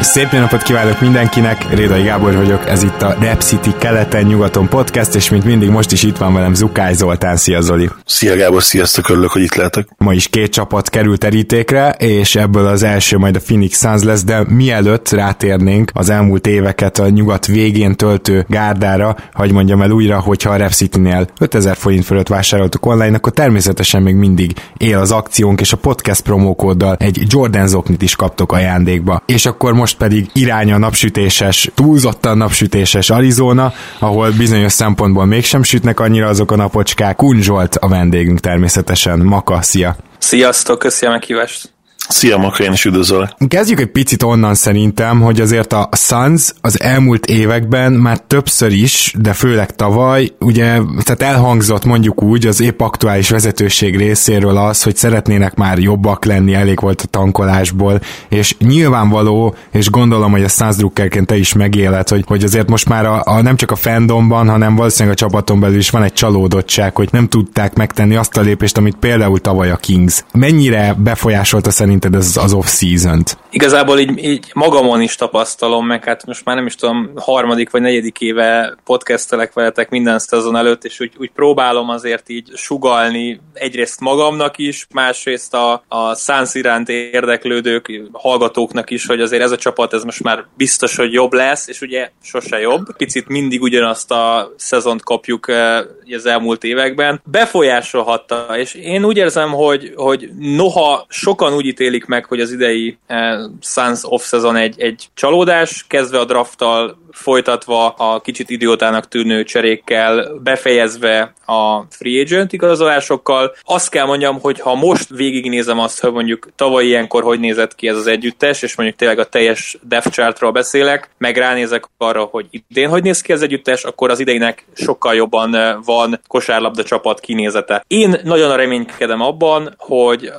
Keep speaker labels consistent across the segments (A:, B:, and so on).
A: Szép jó napot kívánok mindenkinek, Rédai Gábor vagyok, ez itt a Rap City keleten-nyugaton podcast, és mint mindig most is itt van velem Zukály Zoltán, szia Zoli!
B: Szia Gábor, sziasztok, örülök, hogy itt lehetek.
A: Ma is két csapat került terítékre, és ebből az első majd a Phoenix Suns lesz, de mielőtt rátérnénk az elmúlt éveket a nyugat végén töltő gárdára, hagy mondjam el újra, hogyha a Rap City-nél 5000 forint fölött vásároltuk online, akkor természetesen még mindig él az akciónk, és a podcast promókóddal egy Jordan zoknit is kaptok ajándékba. És akkor most pedig irány a napsütéses, túlzottan napsütéses Arizona, ahol bizonyos szempontból mégsem sütnek annyira azok a napocskák. Kunzsolt a vendégünk természetesen. Maka, szia!
C: Sziasztok, köszi a meghívást!
B: Szia, Maka, én is üdvözöllek.
A: Kezdjük egy picit onnan szerintem, hogy azért a Suns az elmúlt években már többször is, de főleg tavaly, ugye, tehát elhangzott mondjuk úgy az épp aktuális vezetőség részéről az, hogy szeretnének már jobbak lenni, elég volt a tankolásból, és nyilvánvaló, és gondolom, hogy a Suns drukkerként te is megéled, hogy, hogy azért most már a, a, nem csak a fandomban, hanem valószínűleg a csapaton belül is van egy csalódottság, hogy nem tudták megtenni azt a lépést, amit például tavaly a Kings. Mennyire befolyásolta szerint szerinted ez az off-season-t?
C: Igazából így, így magamon is tapasztalom, meg hát most már nem is tudom, harmadik vagy negyedik éve podcastelek veletek minden szezon előtt, és úgy, úgy próbálom azért így sugalni egyrészt magamnak is, másrészt a, a Suns iránt érdeklődők, hallgatóknak is, hogy azért ez a csapat, ez most már biztos, hogy jobb lesz, és ugye sose jobb. Picit mindig ugyanazt a szezont kapjuk eh, az elmúlt években. Befolyásolhatta, és én úgy érzem, hogy, hogy noha sokan úgy ítélik meg, hogy az idei eh, Suns off-szezon egy, egy csalódás, kezdve a drafttal folytatva a kicsit idiótának tűnő cserékkel, befejezve a free agent igazolásokkal. Azt kell mondjam, hogy ha most végignézem azt, hogy mondjuk tavaly ilyenkor hogy nézett ki ez az együttes, és mondjuk tényleg a teljes depth chartról beszélek, meg ránézek arra, hogy idén hogy néz ki ez együttes, akkor az ideinek sokkal jobban van kosárlabda csapat kinézete. Én nagyon reménykedem abban, hogy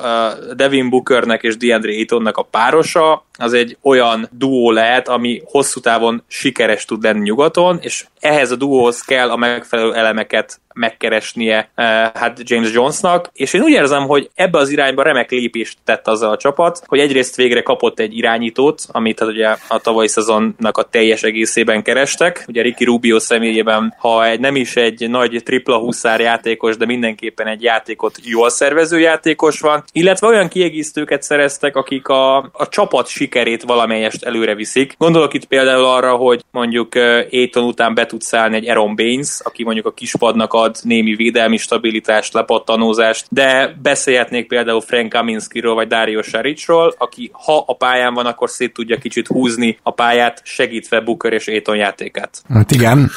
C: Devin Bookernek és DeAndre Aytonnak a párosa az egy olyan duó lehet, ami hosszú távon sikeres tud lenni nyugaton, és ehhez a duóhoz kell a megfelelő elemeket megkeresnie uh, hát James Jonesnak, és én úgy érzem, hogy ebbe az irányba remek lépést tett azzal a csapat, hogy egyrészt végre kapott egy irányítót, amit hát ugye a tavalyi szezonnak a teljes egészében kerestek, ugye Ricky Rubio személyében, ha egy, nem is egy nagy tripla huszár játékos, de mindenképpen egy játékot jól szervező játékos van, illetve olyan kiegészítőket szereztek, akik a, a csapat sikerét valamelyest előre viszik. Gondolok itt például arra, hogy mondjuk Aiton után be tud szállni egy Aaron Baines, aki mondjuk a kispadnak ad némi védelmi stabilitást, lepattanózást, de beszélhetnék például Frank Kaminskiról vagy Dario Saricról, aki ha a pályán van, akkor szét tudja kicsit húzni a pályát, segítve Booker és Aiton játékát.
A: Hát igen,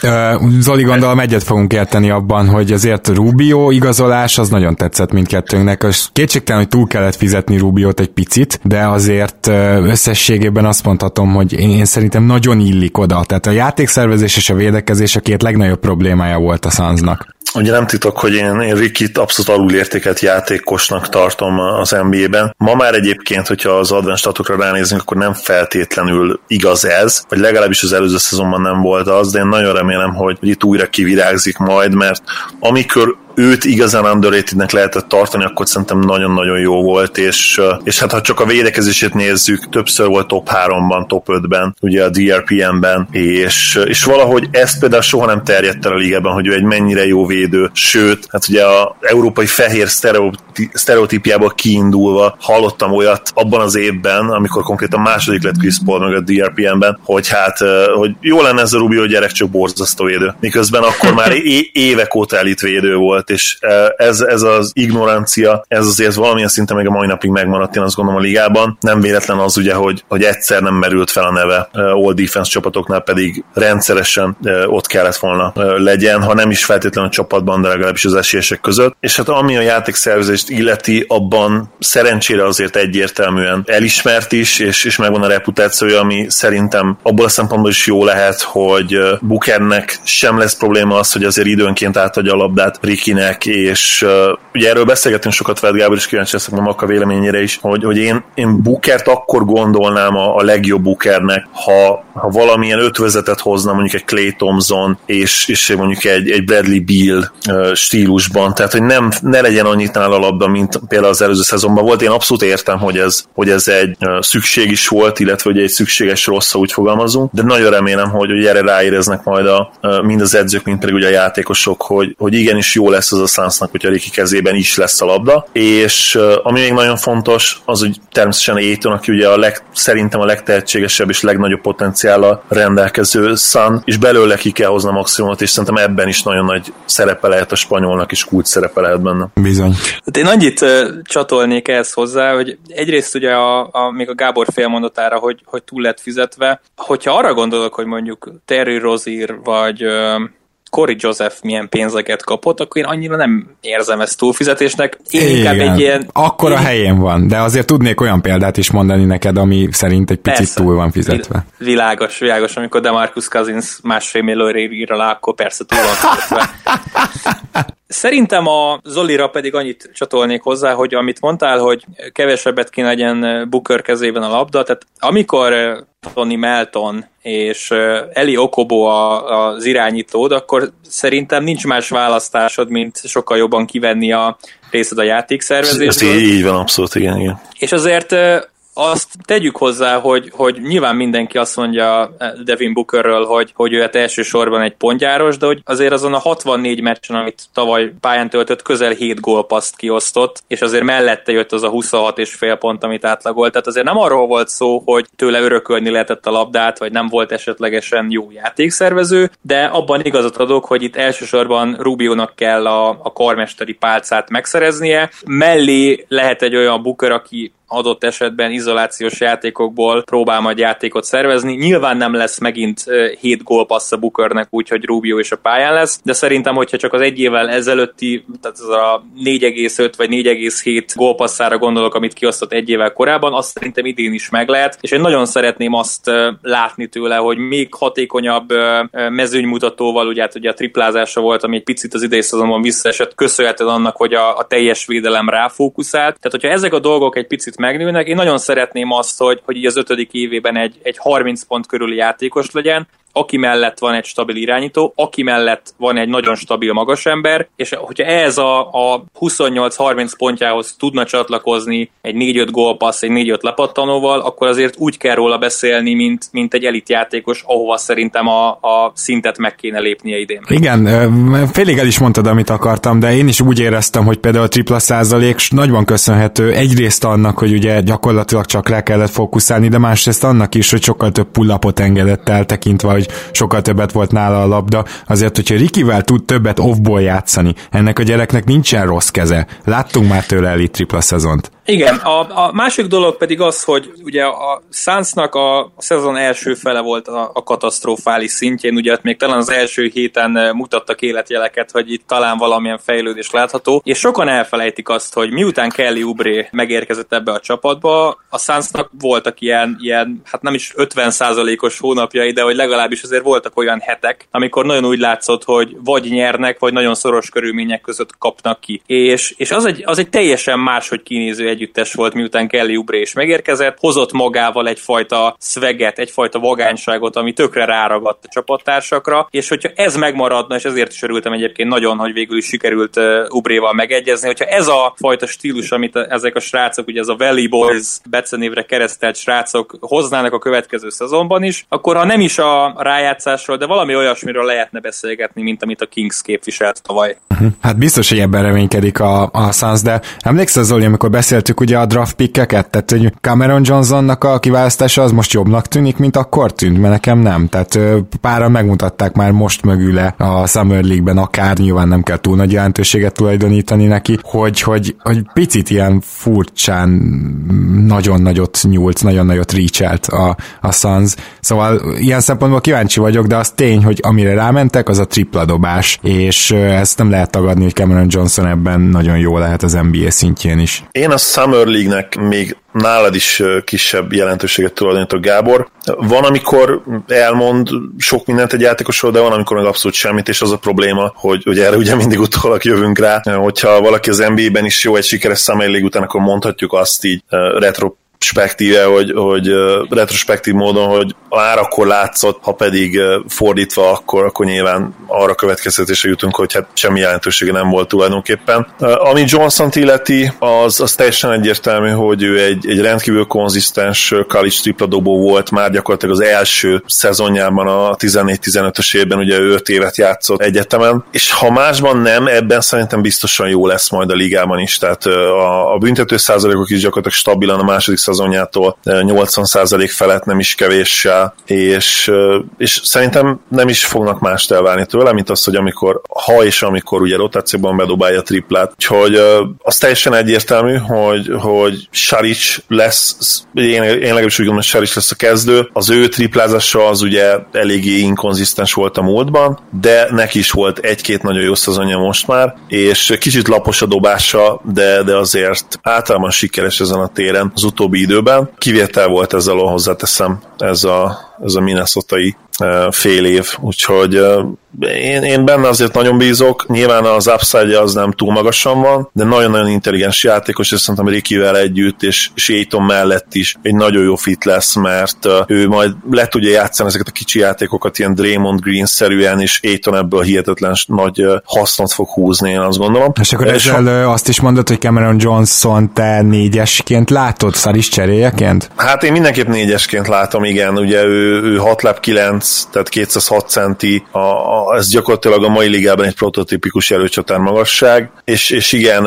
A: Zoli gondolom egyet fogunk érteni abban, hogy azért Rubio igazolás az nagyon tetszett mindkettőnknek, és kétségtelen, hogy túl kellett fizetni Rubiót egy picit, de azért összességében azt mondhatom, hogy én, én szerintem nagyon illik oda. Tehát a játékszervezés és a védekezés a két legnagyobb problémája volt a Sunsnak.
B: Ugye nem titok, hogy én, én Rikit abszolút alulértékelt játékosnak tartom az NBA-ben. Ma már egyébként, hogyha az advanced statokra ránézünk, akkor nem feltétlenül igaz ez, vagy legalábbis az előző szezonban nem volt az, de én nagyon remélem, hogy itt újra kivirágzik majd, mert amikor őt igazán underratednek lehetett tartani, akkor szerintem nagyon-nagyon jó volt, és, és hát ha csak a védekezését nézzük, többször volt top 3-ban, top 5-ben, ugye a DRPM-ben, és, és valahogy ezt például soha nem terjedt el a ligában, hogy ő egy mennyire jó védő, sőt, hát ugye a európai fehér sztereotípiából kiindulva hallottam olyat abban az évben, amikor konkrétan második lett Chris Paul meg a DRPM-ben, hogy hát, hogy jó lenne ez a Rubio gyerek, csak borzasztó védő. Miközben akkor már é- évek óta elit védő volt, volt, és ez, ez az ignorancia, ez azért valamilyen szinten még a mai napig megmaradt, én azt gondolom a ligában. Nem véletlen az ugye, hogy, hogy egyszer nem merült fel a neve All Defense csapatoknál, pedig rendszeresen ott kellett volna legyen, ha nem is feltétlenül a csapatban, de legalábbis az esélyesek között. És hát ami a játékszervezést illeti, abban szerencsére azért egyértelműen elismert is, és, és megvan a reputációja, ami szerintem abból a szempontból is jó lehet, hogy Bukernek sem lesz probléma az, hogy azért időnként átadja a labdát Rikinek, és uh, ugye erről beszélgetünk sokat Fed Gábor, és kíváncsi leszek a Maka véleményére is, hogy, hogy én, én Bukert akkor gondolnám a, a legjobb Bukernek, ha, ha valamilyen ötvezetet hozna mondjuk egy Clay Thompson, és, és mondjuk egy, egy Bradley Beal stílusban, tehát hogy nem, ne legyen annyit nála a labda, mint például az előző szezonban volt. Én abszolút értem, hogy ez, hogy ez egy szükség is volt, illetve hogy egy szükséges rossz, úgy fogalmazunk, de nagyon remélem, hogy, hogy erre ráéreznek majd a, mind az edzők, mind pedig ugye a játékosok, hogy, hogy igenis jó lesz az a Sunsnak, hogyha Riki kezében is lesz a labda, és ami még nagyon fontos, az, hogy természetesen Aiton, aki ugye a leg, szerintem a legtehetségesebb és legnagyobb potenciállal rendelkező Sun, és belőle ki kell hozni a maximumot, és szerintem ebben is nagyon nagy szerepe lehet a spanyolnak, és kulcs szerepe lehet benne.
A: Bizony.
C: Hát én annyit uh, csatolnék ehhez hozzá, hogy egyrészt ugye a, a, még a Gábor félmondatára, hogy, hogy túl lett fizetve, hogyha arra gondolok, hogy mondjuk Terry Rozier vagy uh, Corey Joseph milyen pénzeket kapott, akkor én annyira nem érzem ezt túlfizetésnek. Én Igen. inkább egy ilyen...
A: Akkor én... a helyén van, de azért tudnék olyan példát is mondani neked, ami szerint egy picit persze, túl van fizetve.
C: Világos, világos, amikor Demarcus Cousins másfél millióra ír alá, akkor persze túl van fizetve. Szerintem a Zolira pedig annyit csatolnék hozzá, hogy amit mondtál, hogy kevesebbet kéne legyen Booker kezében a labda, tehát amikor Tony Melton és Eli Okobo a, az irányítód, akkor szerintem nincs más választásod, mint sokkal jobban kivenni a részed a játékszervezésből. Ez
B: így, így van, abszolút, igen, igen.
C: És azért azt tegyük hozzá, hogy, hogy nyilván mindenki azt mondja Devin Bookerről, hogy, hogy ő hát elsősorban egy pontjáros, de hogy azért azon a 64 meccsen, amit tavaly pályán töltött, közel 7 gólpaszt kiosztott, és azért mellette jött az a 26 és fél pont, amit átlagolt. Tehát azért nem arról volt szó, hogy tőle örökölni lehetett a labdát, vagy nem volt esetlegesen jó játékszervező, de abban igazat adok, hogy itt elsősorban Rubiónak kell a, a karmesteri pálcát megszereznie. Mellé lehet egy olyan Booker, aki adott esetben izolációs játékokból próbál majd játékot szervezni. Nyilván nem lesz megint 7 gólpassz a Bookernek, úgyhogy Rubio is a pályán lesz, de szerintem, hogyha csak az egy évvel ezelőtti, tehát az a 4,5 vagy 4,7 gólpasszára gondolok, amit kiosztott egy évvel korábban, azt szerintem idén is meg lehet, és én nagyon szeretném azt látni tőle, hogy még hatékonyabb mezőnymutatóval, ugye, hát ugye a triplázása volt, ami egy picit az idei szezonban visszaesett, köszönhetően annak, hogy a, a teljes védelem ráfókuszált. Tehát, hogyha ezek a dolgok egy picit megnőnek. Én nagyon szeretném azt, hogy, hogy így az ötödik évében egy, egy 30 pont körüli játékos legyen, aki mellett van egy stabil irányító, aki mellett van egy nagyon stabil magas ember, és hogyha ez a, a 28-30 pontjához tudna csatlakozni egy 4-5 gólpassz, egy 4-5 lepattanóval, akkor azért úgy kell róla beszélni, mint, mint egy elit játékos, ahova szerintem a, a szintet meg kéne lépnie idén.
A: Igen, félig el is mondtad, amit akartam, de én is úgy éreztem, hogy például a tripla százalék nagyban köszönhető egyrészt annak, hogy ugye gyakorlatilag csak rá kellett fókuszálni, de másrészt annak is, hogy sokkal több pullapot engedett el tekintve, hogy sokkal többet volt nála a labda, azért, hogyha Rikivel tud többet offból játszani, ennek a gyereknek nincsen rossz keze. Láttunk már tőle elit tripla szezont.
C: Igen, a, a másik dolog pedig az, hogy ugye a Sunsnak a, szezon első fele volt a, a katasztrofális szintjén, ugye még talán az első héten mutattak életjeleket, hogy itt talán valamilyen fejlődés látható, és sokan elfelejtik azt, hogy miután Kelly Ubré megérkezett ebbe a csapatba, a Sunsnak voltak ilyen, ilyen hát nem is 50%-os hónapjai, de hogy legalábbis azért voltak olyan hetek, amikor nagyon úgy látszott, hogy vagy nyernek, vagy nagyon szoros körülmények között kapnak ki. És, és az, egy, az egy teljesen máshogy kinéző együttes volt, miután Kelly Ubré is megérkezett, hozott magával egyfajta szveget, egyfajta vagányságot, ami tökre ráragadt a csapattársakra, és hogyha ez megmaradna, és ezért is örültem egyébként nagyon, hogy végül is sikerült Ubréval megegyezni, hogyha ez a fajta stílus, amit ezek a srácok, ugye ez a Valley Boys becenévre keresztelt srácok hoznának a következő szezonban is, akkor ha nem is a rájátszásról, de valami olyasmiről lehetne beszélgetni, mint amit a Kings képviselt tavaly.
A: Hát biztos, hogy ebben reménykedik a, a Suns, de emlékszel Zoli, amikor beszélt beszéltük ugye a draft pickeket, tehát hogy Cameron Johnsonnak a kiválasztása az most jobbnak tűnik, mint akkor tűnt, mert nekem nem. Tehát pára megmutatták már most mögüle a Summer League-ben, akár nyilván nem kell túl nagy jelentőséget tulajdonítani neki, hogy, hogy, hogy picit ilyen furcsán nagyon nagyot nyúlt, nagyon nagyot reachelt a, a Suns. Szóval ilyen szempontból kíváncsi vagyok, de az tény, hogy amire rámentek, az a tripla dobás, és ezt nem lehet tagadni, hogy Cameron Johnson ebben nagyon jó lehet az NBA szintjén is.
B: Én a Summer League-nek még nálad is kisebb jelentőséget tulajdonítok, Gábor. Van, amikor elmond sok mindent egy játékosról, de van, amikor meg abszolút semmit, és az a probléma, hogy, hogy erre ugye mindig utólag jövünk rá, hogyha valaki az NBA-ben is jó egy sikeres Summer League után, akkor mondhatjuk azt így retro perspektíve, hogy, hogy retrospektív módon, hogy már akkor látszott, ha pedig fordítva, akkor, akkor nyilván arra következtetésre jutunk, hogy hát semmi jelentősége nem volt tulajdonképpen. Ami Johnson illeti, az, az teljesen egyértelmű, hogy ő egy, egy rendkívül konzisztens college tripla dobó volt már gyakorlatilag az első szezonjában a 14-15-ös évben, ugye ő 5 évet játszott egyetemen, és ha másban nem, ebben szerintem biztosan jó lesz majd a ligában is, tehát a, a büntető százalékok is gyakorlatilag stabilan a második szezonjától 80% felett nem is kevéssel, és, és szerintem nem is fognak mást elvárni tőle, mint az, hogy amikor, ha és amikor ugye rotációban bedobálja triplát. Úgyhogy az teljesen egyértelmű, hogy, hogy Saric lesz, én, én legalábbis úgy gondolom, hogy Saric lesz a kezdő. Az ő triplázása az ugye eléggé inkonzisztens volt a múltban, de neki is volt egy-két nagyon jó szezonja most már, és kicsit lapos a dobása, de, de azért általában sikeres ezen a téren az utóbbi utóbbi időben. Kivétel volt ezzel, hozzáteszem, ez a, ez a minnesota fél év, úgyhogy én, én benne azért nagyon bízok, nyilván az upside az nem túl magasan van, de nagyon-nagyon intelligens játékos, és szerintem Rickyvel együtt, és, és mellett is egy nagyon jó fit lesz, mert ő majd le tudja játszani ezeket a kicsi játékokat ilyen Draymond Green-szerűen, és Aiton ebből hihetetlen nagy hasznot fog húzni, én azt gondolom.
A: És akkor és ezzel ha... azt is mondod, hogy Cameron Johnson te négyesként látod, Szaris cseréjeként?
B: Hát én mindenképp négyesként látom, igen, ugye ő, ő 6 láb 9, tehát 206 centi, a, a, ez gyakorlatilag a mai ligában egy prototípikus előcsatár magasság, és, és igen,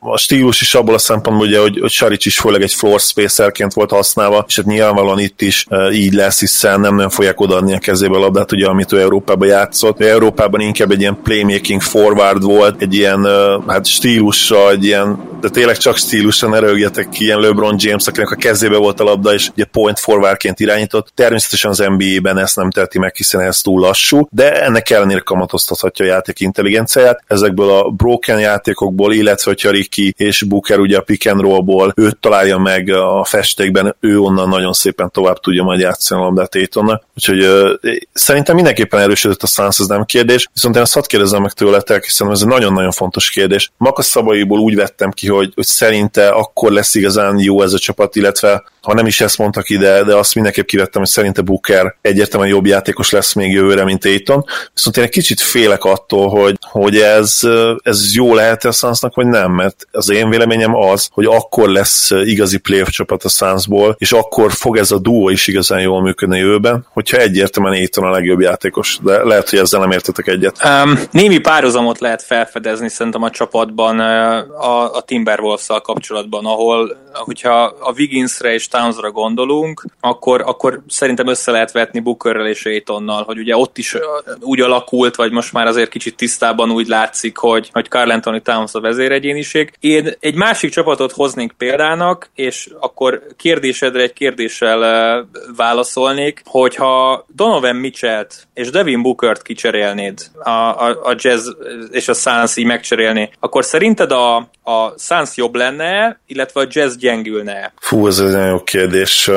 B: a stílus is abból a szempontból, ugye, hogy, hogy Saric is főleg egy floor spacerként volt használva, és hát nyilvánvalóan itt is így lesz, hiszen nem nagyon fogják odaadni a kezébe a labdát, ugye, amit ő Európában játszott. Ő Európában inkább egy ilyen playmaking forward volt, egy ilyen hát stílusra, egy ilyen, de tényleg csak stílusra ne rögjetek ki, ilyen LeBron James, akinek a kezébe volt a labda, és ugye point forwardként irányított. Természetesen az NBA-ben ezt nem teheti meg, hiszen ez túl lassú, de ennek ellenére kamatoztathatja a játék intelligenciáját. Ezekből a broken játékokból, illetve hogyha Ricky és Booker ugye a pick and rollból őt találja meg a festékben, ő onnan nagyon szépen tovább tudja majd játszani a labdát Aitonnak. Úgyhogy uh, szerintem mindenképpen erősödött a Suns, ez nem kérdés. Viszont én azt hadd kérdezem meg tőletek, hiszen ez egy nagyon-nagyon fontos kérdés. Makas szabaiból úgy vettem ki, hogy, hogy szerinte akkor lesz igazán jó ez a csapat, illetve ha nem is ezt mondtak ide, de azt mindenképp kivettem, hogy szerinte Booker egyértelműen jobb játékos lesz még jövőre, mint Aiton. Viszont én egy kicsit félek attól, hogy, hogy ez, ez jó lehet a Sunsnak, vagy nem, mert az én véleményem az, hogy akkor lesz igazi playoff csapat a Sunsból, és akkor fog ez a duo is igazán jól működni jövőben, hogyha egyértelműen Aiton a legjobb játékos, de lehet, hogy ezzel nem értetek egyet.
C: Um, némi párhuzamot lehet felfedezni szerintem a csapatban a, a timberwolves kapcsolatban, ahol hogyha a Wigginsre és Townsra gondolunk, akkor, akkor szerintem össze lehet vetni Bookerrel és Aitonnal, hogy ugye ott is úgy alakult, vagy most már azért kicsit tisztában úgy látszik, hogy, hogy Carl Anthony Towns a vezéregyéniség. Én egy másik csapatot hoznék példának, és akkor kérdésedre egy kérdéssel válaszolnék, hogyha Donovan Mitchell-t és Devin Bookert kicserélnéd, a, a, a Jazz és a Suns így megcserélni, akkor szerinted a, a Suns jobb lenne, illetve a Jazz gyengülne?
B: Fú, ez egy nagyon jó kérdés.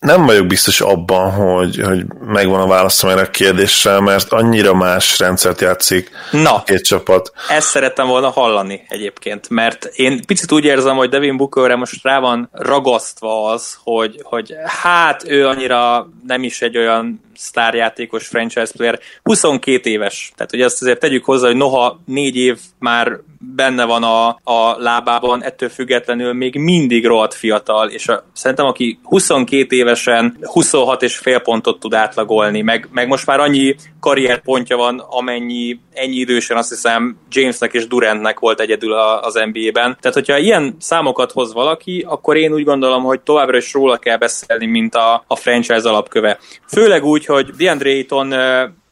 B: Nem vagyok biztos abban, hogy, hogy megvan a válaszom erre a kérdésre, mert annyira más rendszert játszik Na, két csapat.
C: Ezt szerettem volna hallani egyébként, mert én picit úgy érzem, hogy Devin Bookerre most rá van ragasztva az, hogy, hogy hát ő annyira nem is egy olyan sztárjátékos franchise player, 22 éves. Tehát ugye azt azért tegyük hozzá, hogy noha négy év már benne van a, a lábában, ettől függetlenül még mindig rohadt fiatal, és a, szerintem aki 22 évesen 26 és fél pontot tud átlagolni, meg, meg most már annyi karrierpontja van, amennyi ennyi idősen azt hiszem Jamesnek és Durantnek volt egyedül az NBA-ben. Tehát, hogyha ilyen számokat hoz valaki, akkor én úgy gondolom, hogy továbbra is róla kell beszélni, mint a, a franchise alapköve. Főleg úgy, hogy DeAndre Ayton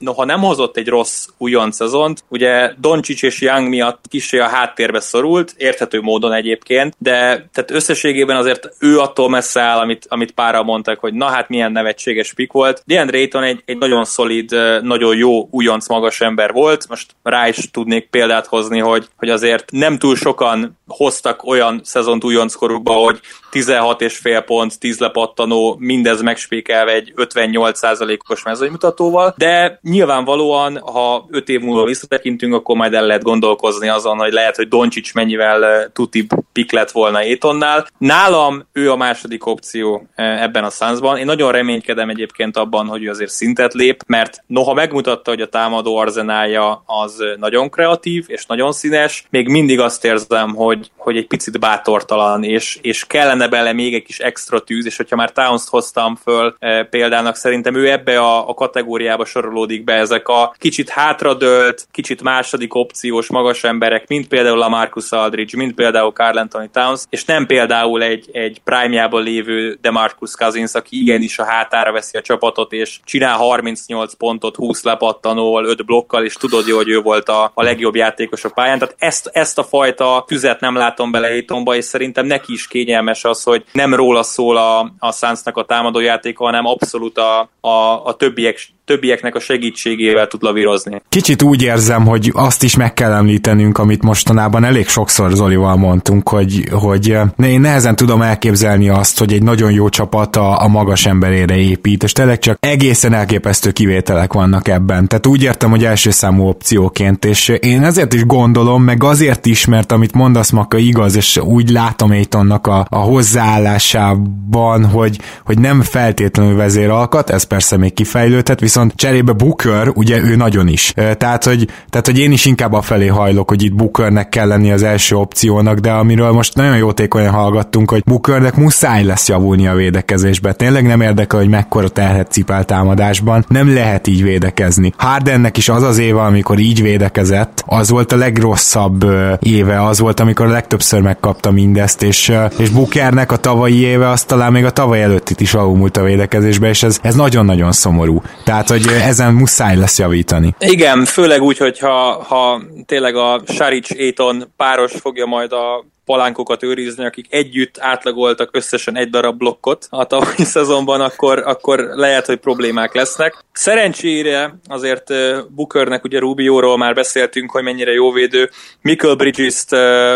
C: noha nem hozott egy rossz újon szezont, ugye Doncsics és Young miatt kicsi a háttérbe szorult, érthető módon egyébként, de tehát összességében azért ő attól messze áll, amit, amit pára mondtak, hogy na hát milyen nevetséges pik volt. DeAndre Ayton egy, egy nagyon szolid, nagyon jó újonc magas ember volt, most rá is tudnék példát hozni, hogy, hogy azért nem túl sokan hoztak olyan szezont újonckorukba, hogy 16 és fél pont, 10 lepattanó, mindez megspékelve egy 58%-os mezőnymutatóval, de nyilvánvalóan, ha 5 év múlva visszatekintünk, akkor majd el lehet gondolkozni azon, hogy lehet, hogy Doncsics mennyivel eh, tutib pik lett volna Étonnál. Nálam ő a második opció ebben a szánzban. Én nagyon reménykedem egyébként abban, hogy ő azért szintet lép, mert noha megmutatta, hogy a támadó arzenálja az nagyon kreatív és nagyon színes, még mindig azt érzem, hogy, hogy egy picit bátortalan, és, és kellene bele még egy kis extra tűz, és hogyha már Towns-t hoztam föl példának, szerintem ő ebbe a, a kategóriába sorolódik be ezek a kicsit hátradőlt, kicsit második opciós magas emberek, mint például a Marcus Aldridge, mint például Carl Anthony Towns, és nem például egy, egy prime-jában lévő DeMarcus Cousins, aki igenis a hátára veszi a csapatot, és csinál 38 pontot 20 lepattanóval, 5 blokkal, és tudod jó, hogy ő volt a, a legjobb játékos a pályán. Tehát ezt, ezt a fajta tüzet nem látom bele Aitonba, és szerintem neki is kényelmes az, hogy nem róla szól a, a Sunsnak a támadójátéka, hanem abszolút a, a, a többiek többieknek a segítségével tud lavírozni.
A: Kicsit úgy érzem, hogy azt is meg kell említenünk, amit mostanában elég sokszor Zolival mondtunk, hogy, hogy eh, én nehezen tudom elképzelni azt, hogy egy nagyon jó csapat a, a magas emberére épít, és tényleg csak egészen elképesztő kivételek vannak ebben. Tehát úgy értem, hogy első számú opcióként, és én ezért is gondolom, meg azért is, mert amit mondasz, Maka igaz, és úgy látom Aitonnak a, a hozzáállásában, hogy, hogy nem feltétlenül vezéralkat, ez persze még kifejlődhet, viszont viszont cserébe Booker, ugye ő nagyon is. Tehát hogy, tehát, hogy én is inkább a felé hajlok, hogy itt Bookernek kell lenni az első opciónak, de amiről most nagyon jótékonyan hallgattunk, hogy Bookernek muszáj lesz javulni a védekezésbe. Tényleg nem érdekel, hogy mekkora terhet cipel támadásban, nem lehet így védekezni. Hardennek is az az éve, amikor így védekezett, az volt a legrosszabb éve, az volt, amikor a legtöbbször megkapta mindezt, és, és Bookernek a tavalyi éve, az talán még a tavaly előttit is alulmúlt a védekezésbe, és ez, ez nagyon-nagyon szomorú. Tehát hogy ezen muszáj lesz javítani.
C: Igen, főleg úgy, hogyha ha tényleg a Saric Éton páros fogja majd a palánkokat őrizni, akik együtt átlagoltak összesen egy darab blokkot a tavalyi szezonban, akkor, akkor lehet, hogy problémák lesznek. Szerencsére azért Bookernek, ugye Rubióról már beszéltünk, hogy mennyire jó védő. Michael Bridges-t,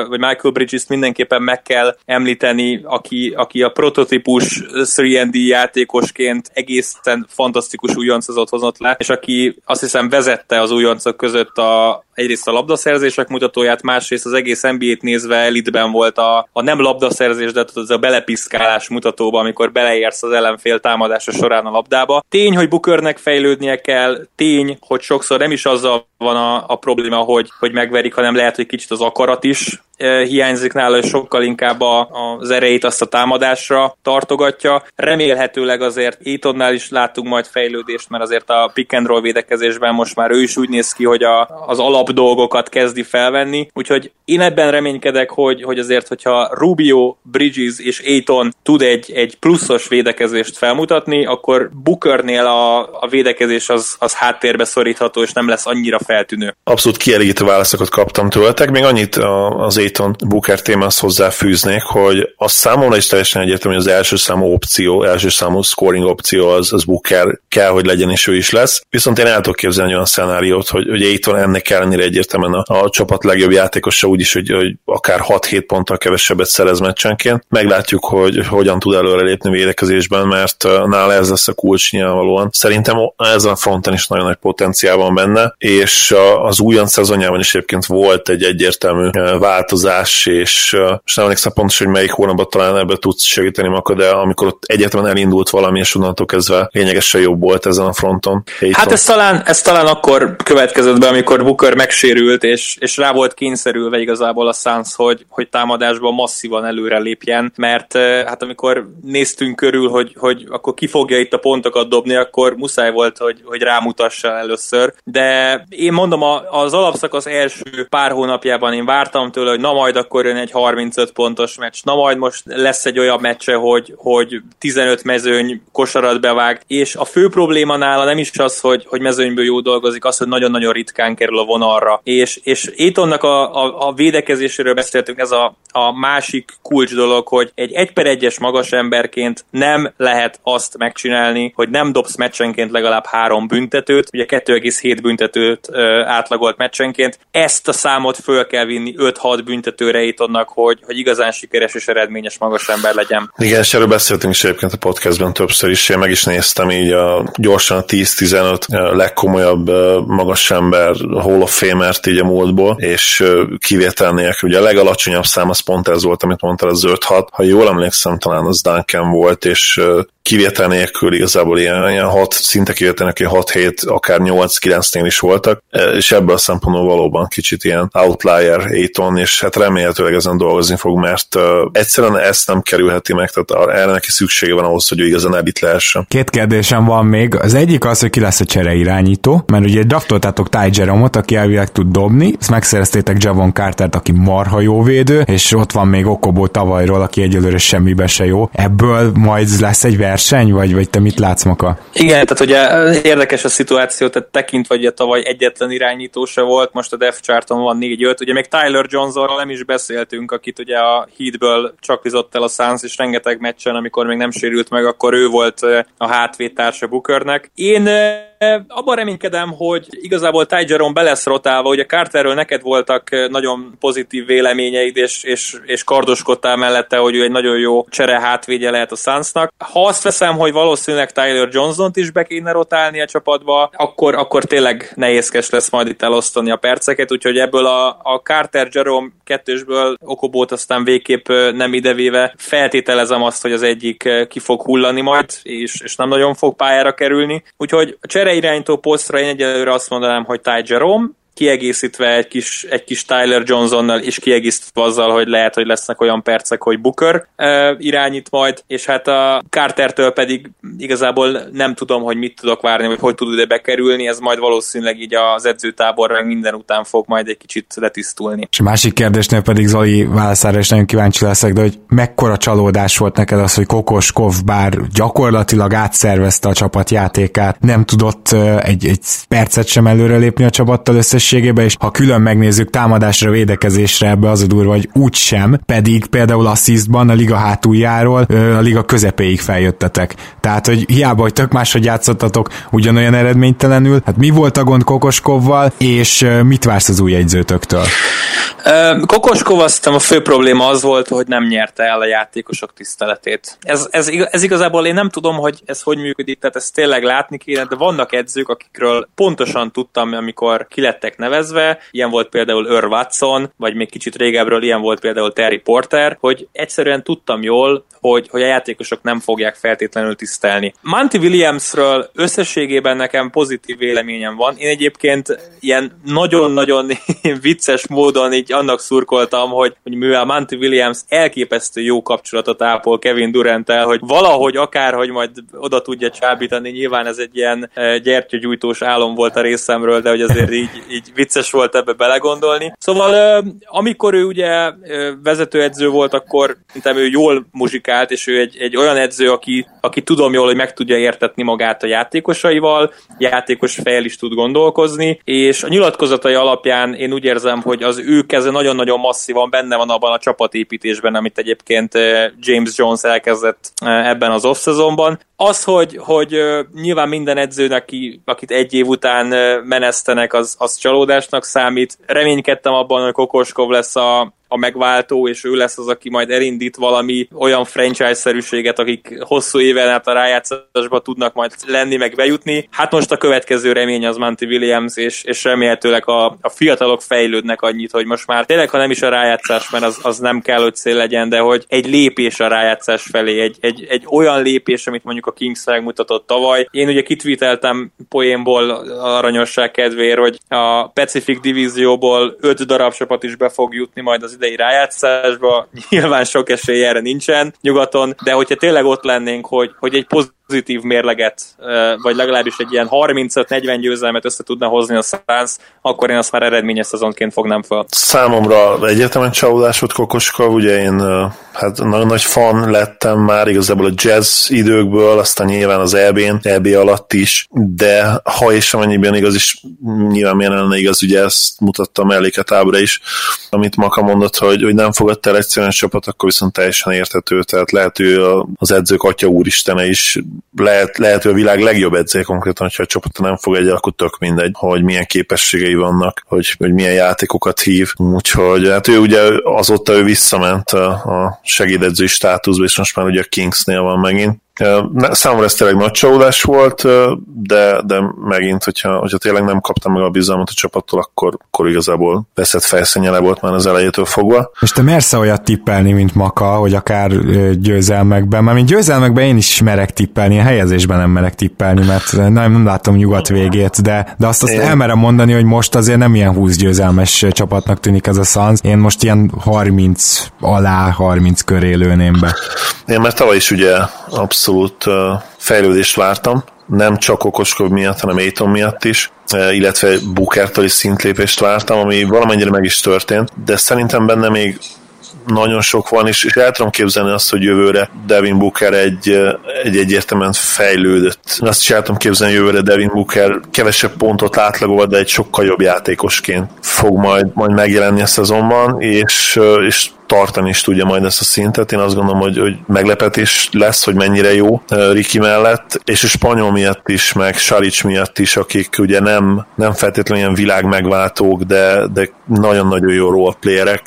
C: vagy Michael Bridges-t mindenképpen meg kell említeni, aki, aki a prototípus 3D játékosként egészen fantasztikus újoncot hozott le, és aki azt hiszem vezette az újoncok között a, egyrészt a labdaszerzések mutatóját, másrészt az egész NBA-t nézve elitben volt a, a nem labdaszerzés, de az a belepiszkálás mutatóba, amikor beleérsz az ellenfél támadása során a labdába. Tény, hogy Bookernek fejlődnie kell, tény, hogy sokszor nem is azzal van a, a probléma, hogy, hogy megverik, hanem lehet, hogy kicsit az akarat is hiányzik nála, és sokkal inkább a, az erejét azt a támadásra tartogatja. Remélhetőleg azért Étonnál is látunk majd fejlődést, mert azért a pick and roll védekezésben most már ő is úgy néz ki, hogy a, az alap dolgokat kezdi felvenni, úgyhogy én ebben reménykedek, hogy, hogy azért, hogyha Rubio, Bridges és Aiton tud egy, egy pluszos védekezést felmutatni, akkor Bookernél a, a védekezés az, az háttérbe szorítható, és nem lesz annyira feltűnő.
B: Abszolút kielégítő válaszokat kaptam tőletek, még annyit az Aiton Booker témához hozzáfűznék, hogy a számomra is teljesen egyértelmű, hogy az első számú opció, első számú scoring opció az, az Booker kell, hogy legyen, és ő is lesz. Viszont én el tudok képzelni olyan szenáriót, hogy, hogy Aiton ennek ellenére egyértelműen a, a csapat legjobb játékosa, úgyis, hogy, hogy akár 6-7 ponttal kevesebbet szerez meccsenként. Meglátjuk, hogy hogyan tud előrelépni védekezésben, mert nála ez lesz a kulcs nyilvánvalóan. Szerintem ezen a fronten is nagyon nagy potenciál van benne, és és az újon szezonjában is egyébként volt egy egyértelmű változás, és, és nem emlékszem pontosan, hogy melyik hónapban talán ebbe tudsz segíteni Maka, de amikor ott egyetlen elindult valami, és onnantól kezdve lényegesen jobb volt ezen a fronton.
C: Héton. Hát ez talán, ez talán akkor következett be, amikor Booker megsérült, és, és rá volt kényszerülve igazából a Suns, hogy, hogy támadásban masszívan előre lépjen, mert hát amikor néztünk körül, hogy, hogy akkor ki fogja itt a pontokat dobni, akkor muszáj volt, hogy, hogy rámutassa először. De én mondom, az alapszakasz első pár hónapjában én vártam tőle, hogy na majd akkor jön egy 35 pontos meccs, na majd most lesz egy olyan meccse, hogy, hogy 15 mezőny kosarat bevág, és a fő probléma nála nem is az, hogy, hogy mezőnyből jó dolgozik, az, hogy nagyon-nagyon ritkán kerül a vonalra. És, és Étonnak a, a, a védekezéséről beszéltünk, ez a, a másik kulcs dolog, hogy egy 1 per 1-es magas emberként nem lehet azt megcsinálni, hogy nem dobsz meccsenként legalább három büntetőt, ugye 2,7 büntetőt átlagolt meccsenként. Ezt a számot föl kell vinni 5-6 büntetőre Aitonnak, hogy, hogy igazán sikeres és eredményes magas ember legyen.
B: Igen, és erről beszéltünk is egyébként a podcastben többször is, én meg is néztem így a, gyorsan a 10-15 legkomolyabb magas ember Hall of Famer-t így a múltból, és kivétel nélkül, ugye a legalacsonyabb szám az pont ez volt, amit mondtál, az 5-6, ha jól emlékszem, talán az Duncan volt, és kivétel nélkül igazából ilyen, ilyen 6, szinte kivétel nélkül 6-7, akár 8-9-nél is voltak, e, és ebből a szempontból valóban kicsit ilyen outlier Aiton, és hát remélhetőleg ezen dolgozni fog, mert uh, egyszerűen ezt nem kerülheti meg, tehát erre neki szüksége van ahhoz, hogy ő igazán elit lehessen.
A: Két kérdésem van még. Az egyik az, hogy ki lesz a csere irányító, mert ugye draftoltátok Ty Jerome-ot, aki elvileg tud dobni, ezt megszereztétek Javon Cartert, aki marha jó védő, és ott van még Okobo tavalyról, aki egyelőre semmibe se jó. Ebből majd lesz egy verseny, vagy, vagy te mit látsz, Maka?
C: Igen, tehát ugye érdekes a szituáció, tehát tekint vagy a tavaly egyetlen irányító se volt, most a Def Charton van 4-5, ugye még Tyler Johnsonról nem is beszéltünk, akit ugye a Heatből csaklizott el a Suns, és rengeteg meccsen, amikor még nem sérült meg, akkor ő volt a hátvédtársa Bookernek. Én abban reménykedem, hogy igazából Ty Jerome be lesz rotálva, ugye Carterről neked voltak nagyon pozitív véleményeid, és, és, és kardoskodtál mellette, hogy ő egy nagyon jó csere hátvédje lehet a Sunsnak. Ha azt veszem, hogy valószínűleg Tyler Johnson-t is be kéne rotálni a csapatba, akkor, akkor tényleg nehézkes lesz majd itt elosztani a perceket, úgyhogy ebből a, a Carter Jerome kettősből Okobót aztán végképp nem idevéve feltételezem azt, hogy az egyik ki fog hullani majd, és, és nem nagyon fog pályára kerülni. Úgyhogy a csere irányító posztra én egyelőre azt mondanám, hogy Ty Jerome, kiegészítve egy kis, egy kis Tyler Johnsonnal, és kiegészítve azzal, hogy lehet, hogy lesznek olyan percek, hogy Booker uh, irányít majd, és hát a Cartertől pedig igazából nem tudom, hogy mit tudok várni, vagy hogy tud ide bekerülni, ez majd valószínűleg így az edzőtáborra minden után fog majd egy kicsit letisztulni.
A: És a másik kérdésnél pedig Zoli válaszára is nagyon kíváncsi leszek, de hogy mekkora csalódás volt neked az, hogy Kokoskov bár gyakorlatilag átszervezte a csapat játékát, nem tudott egy, egy percet sem előrelépni a csapattal összes összességébe, és ha külön megnézzük támadásra, védekezésre, ebbe az a durva, hogy úgy sem, pedig például assistban a liga hátuljáról a liga közepéig feljöttetek. Tehát, hogy hiába, hogy tök máshogy játszottatok ugyanolyan eredménytelenül, hát mi volt a gond Kokoskovval, és mit vársz az új egyzőtöktől?
C: Kokoskov azt a fő probléma az volt, hogy nem nyerte el a játékosok tiszteletét. Ez, ez, ez igazából én nem tudom, hogy ez hogy működik, tehát ezt tényleg látni kéne, de vannak edzők, akikről pontosan tudtam, amikor kilettek lettek nevezve, ilyen volt például Earl Watson, vagy még kicsit régebről ilyen volt például Terry Porter, hogy egyszerűen tudtam jól, hogy, hogy a játékosok nem fogják feltétlenül tisztelni. Monty Williamsről összességében nekem pozitív véleményem van. Én egyébként ilyen nagyon-nagyon vicces módon így annak szurkoltam, hogy, hogy mivel Monty Williams elképesztő jó kapcsolatot ápol Kevin durant hogy valahogy akár, hogy majd oda tudja csábítani, nyilván ez egy ilyen eh, gyertyagyújtós álom volt a részemről, de hogy azért így, így vicces volt ebbe belegondolni. Szóval amikor ő ugye vezetőedző volt, akkor szerintem ő jól muzsikált, és ő egy, egy olyan edző, aki, aki tudom jól, hogy meg tudja értetni magát a játékosaival, játékos fejl is tud gondolkozni, és a nyilatkozatai alapján én úgy érzem, hogy az ő keze nagyon-nagyon masszívan benne van abban a csapatépítésben, amit egyébként James Jones elkezdett ebben az off-szezonban. az, hogy, hogy nyilván minden edzőnek, aki, akit egy év után menesztenek, az, az csalódásnak számít. Reménykedtem abban, hogy Kokoskov lesz a, a megváltó, és ő lesz az, aki majd elindít valami olyan franchise-szerűséget, akik hosszú éven át a rájátszásba tudnak majd lenni, meg bejutni. Hát most a következő remény az Monty Williams, és, és remélhetőleg a, a fiatalok fejlődnek annyit, hogy most már tényleg, ha nem is a rájátszás, mert az, az nem kell, hogy cél legyen, de hogy egy lépés a rájátszás felé, egy, egy, egy olyan lépés, amit mondjuk a Kings megmutatott tavaly. Én ugye kitvíteltem poénból aranyosság kedvéért, hogy a Pacific Divízióból öt darab csapat is be fog jutni majd az idei rájátszásba, nyilván sok esély erre nincsen nyugaton, de hogyha tényleg ott lennénk, hogy, hogy egy pozitív mérleget, vagy legalábbis egy ilyen 35-40 győzelmet össze tudna hozni a Suns, akkor én azt már eredményes szezonként fognám fel.
B: Számomra egyetemen csalódás volt Kokoska, ugye én hát nagyon nagy fan lettem már igazából a jazz időkből, aztán nyilván az EB-n, EB alatt is, de ha és amennyiben igaz is, nyilván miért lenne igaz, ugye ezt mutatta a melléket ábra is, amit Maka mondott, hogy, hogy nem fogadta el egyszerűen csapat, akkor viszont teljesen érthető, tehát lehet ő az edzők atya úristene is, lehet, lehet ő a világ legjobb edzője konkrétan, hogyha a csapat nem fog egy, akkor tök mindegy, hogy milyen képességei vannak, hogy, hogy milyen játékokat hív, úgyhogy hát ő ugye azóta ő visszament a, a segédedzői státuszba, és most már ugye a Kingsnél van megint, Számomra ez tényleg nagy csalódás volt, de, de megint, hogyha, hogyha tényleg nem kaptam meg a bizalmat a csapattól, akkor, akkor igazából veszett fejszennyele volt már az elejétől fogva.
A: És te mersz olyat tippelni, mint Maka, hogy akár győzelmekben, mert mint győzelmekben én is merek tippelni, a helyezésben nem merek tippelni, mert nem, nem látom nyugat végét, de, de azt, azt én... elmerem mondani, hogy most azért nem ilyen 20 győzelmes csapatnak tűnik ez a Suns. Én most ilyen 30 alá, 30 köré lőném be.
B: Én mert tavaly is ugye abszolút abszolút fejlődést vártam, nem csak Okoskov miatt, hanem Aiton miatt is, illetve Bookertől is szintlépést vártam, ami valamennyire meg is történt, de szerintem benne még nagyon sok van, és, és el tudom képzelni azt, hogy jövőre Devin Booker egy, egy egyértelműen fejlődött. Azt is el tudom képzelni, hogy jövőre Devin Booker kevesebb pontot átlagol, de egy sokkal jobb játékosként fog majd, majd megjelenni a szezonban, és, és tartani is tudja majd ezt a szintet. Én azt gondolom, hogy, hogy meglepetés lesz, hogy mennyire jó Riki mellett, és a spanyol miatt is, meg Saric miatt is, akik ugye nem, nem feltétlenül ilyen világ megváltók, de, de nagyon-nagyon jó roleplayerek.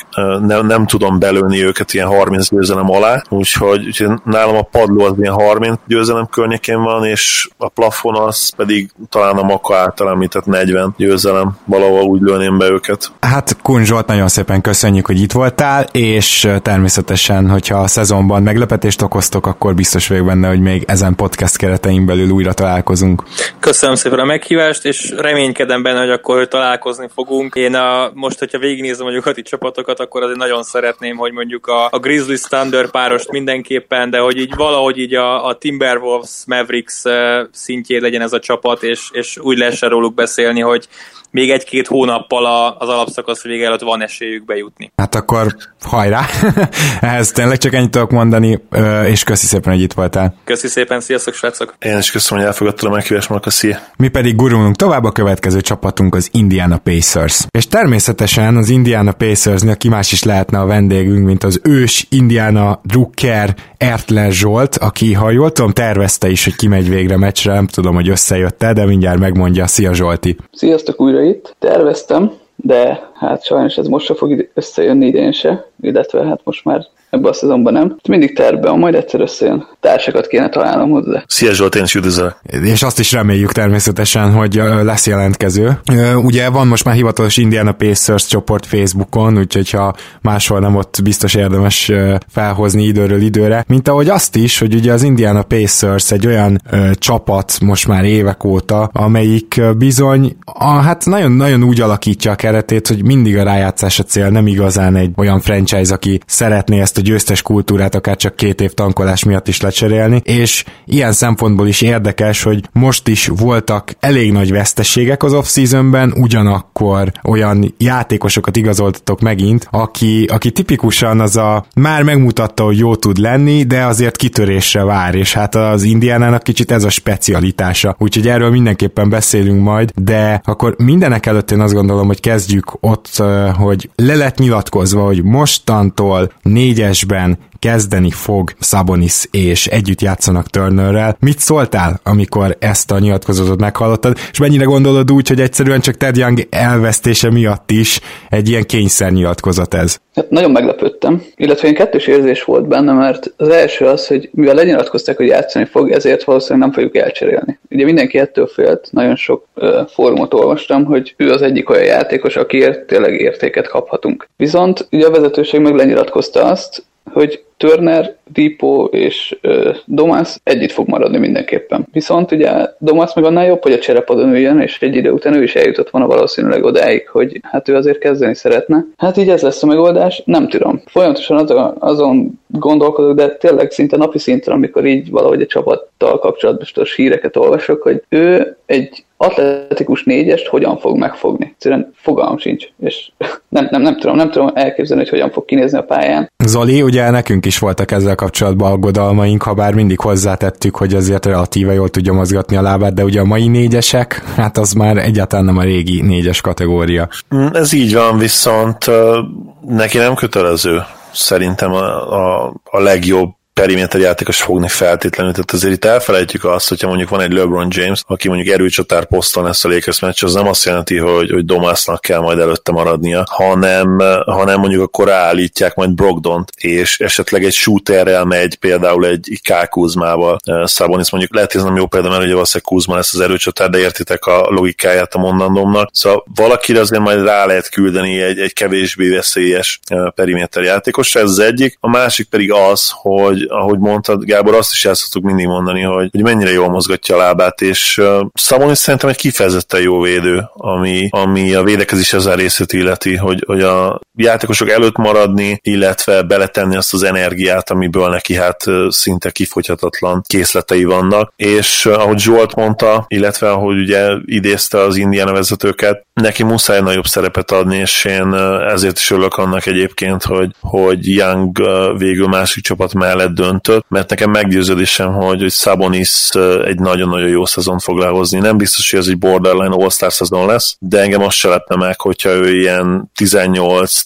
B: Nem, nem tudom belőni őket ilyen 30 győzelem alá, úgyhogy, úgyhogy nálam a padló az ilyen 30 győzelem környékén van, és a plafon az pedig talán a Maka által említett 40 győzelem, valahol úgy lőném be őket.
A: Hát Kun Zsolt, nagyon szépen köszönjük, hogy itt voltál, és természetesen, hogyha a szezonban meglepetést okoztok, akkor biztos vagyok benne, hogy még ezen podcast keretein belül újra találkozunk.
C: Köszönöm szépen a meghívást, és reménykedem benne, hogy akkor találkozni fogunk. Én a, most, hogyha végignézem a nyugati csapatokat, akkor azért nagyon szeretném, hogy mondjuk a, a Grizzlies Thunder párost mindenképpen, de hogy így valahogy így a, a Timberwolves Mavericks szintjén legyen ez a csapat, és, és úgy lehessen róluk beszélni, hogy még egy-két hónappal az alapszakasz vége előtt van esélyük bejutni.
A: Hát akkor hajrá! Ehhez tényleg csak ennyit tudok mondani, és köszi szépen, hogy itt voltál.
C: Köszi szépen, sziasztok srácok!
B: Én is köszönöm, hogy elfogadtad a meghívást, Marka, szia!
A: Mi pedig gurulunk tovább a következő csapatunk az Indiana Pacers. És természetesen az Indiana Pacersnél ki más is lehetne a vendégünk, mint az ős Indiana Drucker Ertler Zsolt, aki, ha jól tudom, tervezte is, hogy kimegy végre meccsre, nem tudom, hogy összejött-e, de mindjárt megmondja. Szia Zsolti!
D: Sziasztok újra itt! Terveztem, de hát sajnos ez most se fog összejönni idén se, illetve hát most már ebben a szezonban nem. Mindig tervben, majd egyszer összejön. Társakat kéne találnom hozzá.
B: Szia Zsolt, én is üdvözlök.
A: És azt is reméljük természetesen, hogy lesz jelentkező. Ugye van most már hivatalos Indiana Pacers csoport Facebookon, úgyhogy ha máshol nem ott biztos érdemes felhozni időről időre. Mint ahogy azt is, hogy ugye az Indiana Pacers egy olyan ö, csapat most már évek óta, amelyik bizony a, hát nagyon-nagyon úgy alakítja a keretét, hogy mindig a rájátszás a cél, nem igazán egy olyan franchise, aki szeretné ezt a győztes kultúrát akár csak két év tankolás miatt is lecserélni, és ilyen szempontból is érdekes, hogy most is voltak elég nagy veszteségek az off-seasonben, ugyanakkor olyan játékosokat igazoltatok megint, aki, aki tipikusan az a már megmutatta, hogy jó tud lenni, de azért kitörésre vár, és hát az Indiánának kicsit ez a specialitása. Úgyhogy erről mindenképpen beszélünk majd, de akkor mindenek előtt én azt gondolom, hogy kezdjük ott, hogy le lett nyilatkozva, hogy mostantól négyesben kezdeni fog Sabonis és együtt játszanak Turnerrel. Mit szóltál, amikor ezt a nyilatkozatot meghallottad, és mennyire gondolod úgy, hogy egyszerűen csak Ted Young elvesztése miatt is egy ilyen kényszer nyilatkozat ez?
D: Nagyon meglepődtem, illetve én kettős érzés volt benne, mert az első az, hogy mivel lenyilatkozták, hogy játszani fog, ezért valószínűleg nem fogjuk elcserélni. Ugye mindenki ettől félt, nagyon sok uh, fórumot olvastam, hogy ő az egyik olyan játékos, akiért tényleg értéket kaphatunk. Viszont ugye a vezetőség meg lenyilatkozta azt, hogy Turner, Dipo és uh, Domas együtt fog maradni mindenképpen. Viszont ugye Domas meg annál jobb, hogy a cserepadon üljön, és egy idő után ő is eljutott volna valószínűleg odáig, hogy hát ő azért kezdeni szeretne. Hát így ez lesz a megoldás, nem tudom. Folyamatosan azon, azon gondolkodok, de tényleg szinte napi szinten, amikor így valahogy a csapattal kapcsolatban híreket olvasok, hogy ő egy atletikus négyest hogyan fog megfogni. Egyszerűen fogalmam sincs, és nem, nem, nem, tudom, nem tudom elképzelni, hogy hogyan fog kinézni a pályán.
A: Zoli, ugye nekünk is voltak ezzel kapcsolatban aggodalmaink, ha bár mindig hozzátettük, hogy azért relatíve jól tudja mozgatni a lábát, de ugye a mai négyesek, hát az már egyáltalán nem a régi négyes kategória.
B: Mm, ez így van, viszont neki nem kötelező szerintem a, a, a legjobb periméter játékos fogni feltétlenül. Tehát azért itt elfelejtjük azt, hogyha mondjuk van egy LeBron James, aki mondjuk erőcsatár poszton lesz a Lakers meccs, az nem azt jelenti, hogy, hogy Domásznak kell majd előtte maradnia, hanem, hanem mondjuk akkor állítják majd Brogdont, és esetleg egy shooterrel megy például egy K. Kuzmával. Szabonis mondjuk lehet, hogy ez nem jó példa, mert ugye valószínűleg Kuzma lesz az erőcsatár, de értitek a logikáját a mondandómnak. Szóval valakire azért majd rá lehet küldeni egy, egy kevésbé veszélyes periméter játékos, ez az egyik. A másik pedig az, hogy ahogy mondtad, Gábor, azt is el szoktuk mindig mondani, hogy, hogy mennyire jól mozgatja a lábát, és uh, Szabonis szerintem egy kifejezetten jó védő, ami, ami a védekezés a részét illeti, hogy, hogy a játékosok előtt maradni, illetve beletenni azt az energiát, amiből neki hát szinte kifogyhatatlan készletei vannak, és ahogy Zsolt mondta, illetve ahogy ugye idézte az indián vezetőket, neki muszáj nagyobb szerepet adni, és én ezért is örülök annak egyébként, hogy, hogy Young végül másik csapat mellett döntött, mert nekem meggyőződésem, hogy, hogy Sabonis egy nagyon-nagyon jó szezon fog lehozni. Nem biztos, hogy ez egy borderline all-star szezon lesz, de engem azt se lepne meg, hogyha ő ilyen